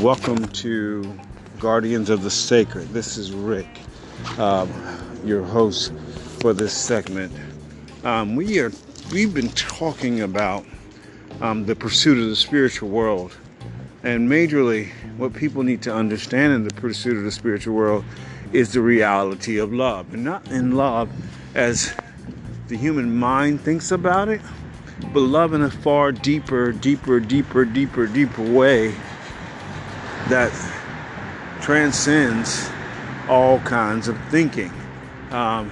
Welcome to Guardians of the Sacred. This is Rick, um, your host for this segment. Um, we are we've been talking about um, the pursuit of the spiritual world, and majorly, what people need to understand in the pursuit of the spiritual world is the reality of love, and not in love as the human mind thinks about it, but love in a far deeper, deeper, deeper, deeper, deeper way that transcends all kinds of thinking. Um,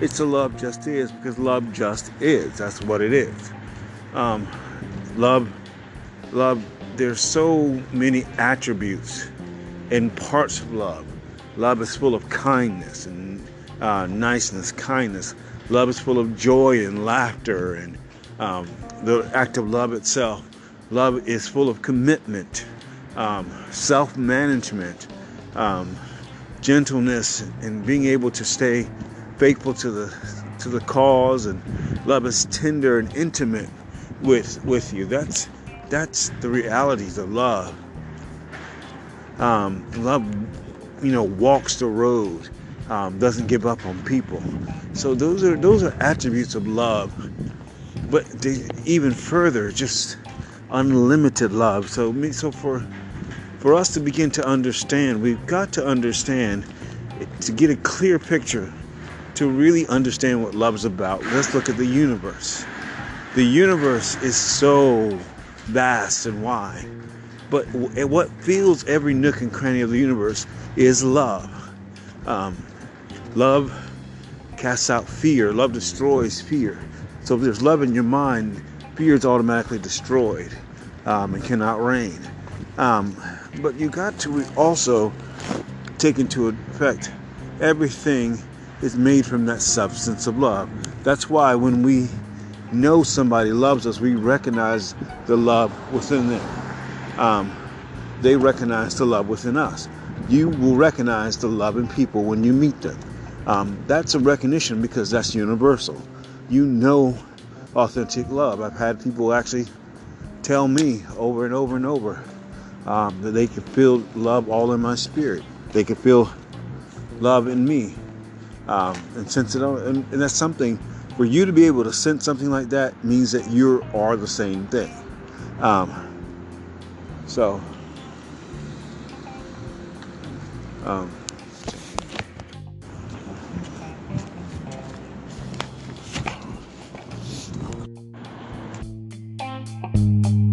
it's a love just is because love just is. That's what it is. Um, love, love. There's so many attributes and parts of love. Love is full of kindness and uh, niceness, kindness. Love is full of joy and laughter and um, the act of love itself. Love is full of commitment, um, self management, um, gentleness, and being able to stay faithful to the to the cause. And love is tender and intimate with with you. That's that's the realities of love. Um, love, you know, walks the road, um, doesn't give up on people. So those are those are attributes of love but even further, just unlimited love. So, so for for us to begin to understand, we've got to understand to get a clear picture, to really understand what love's about. Let's look at the universe. The universe is so vast and wide, but what fills every nook and cranny of the universe is love. Um, love casts out fear. Love destroys fear. So if there's love in your mind, fear is automatically destroyed um, and cannot reign. Um, but you got to also take into effect everything is made from that substance of love. That's why when we know somebody loves us, we recognize the love within them. Um, they recognize the love within us. You will recognize the love in people when you meet them. Um, that's a recognition because that's universal you know authentic love. I've had people actually tell me over and over and over um, that they can feel love all in my spirit. They can feel love in me um, and sense it. And, and that's something for you to be able to sense something like that means that you are the same thing. Um, so. Um, You.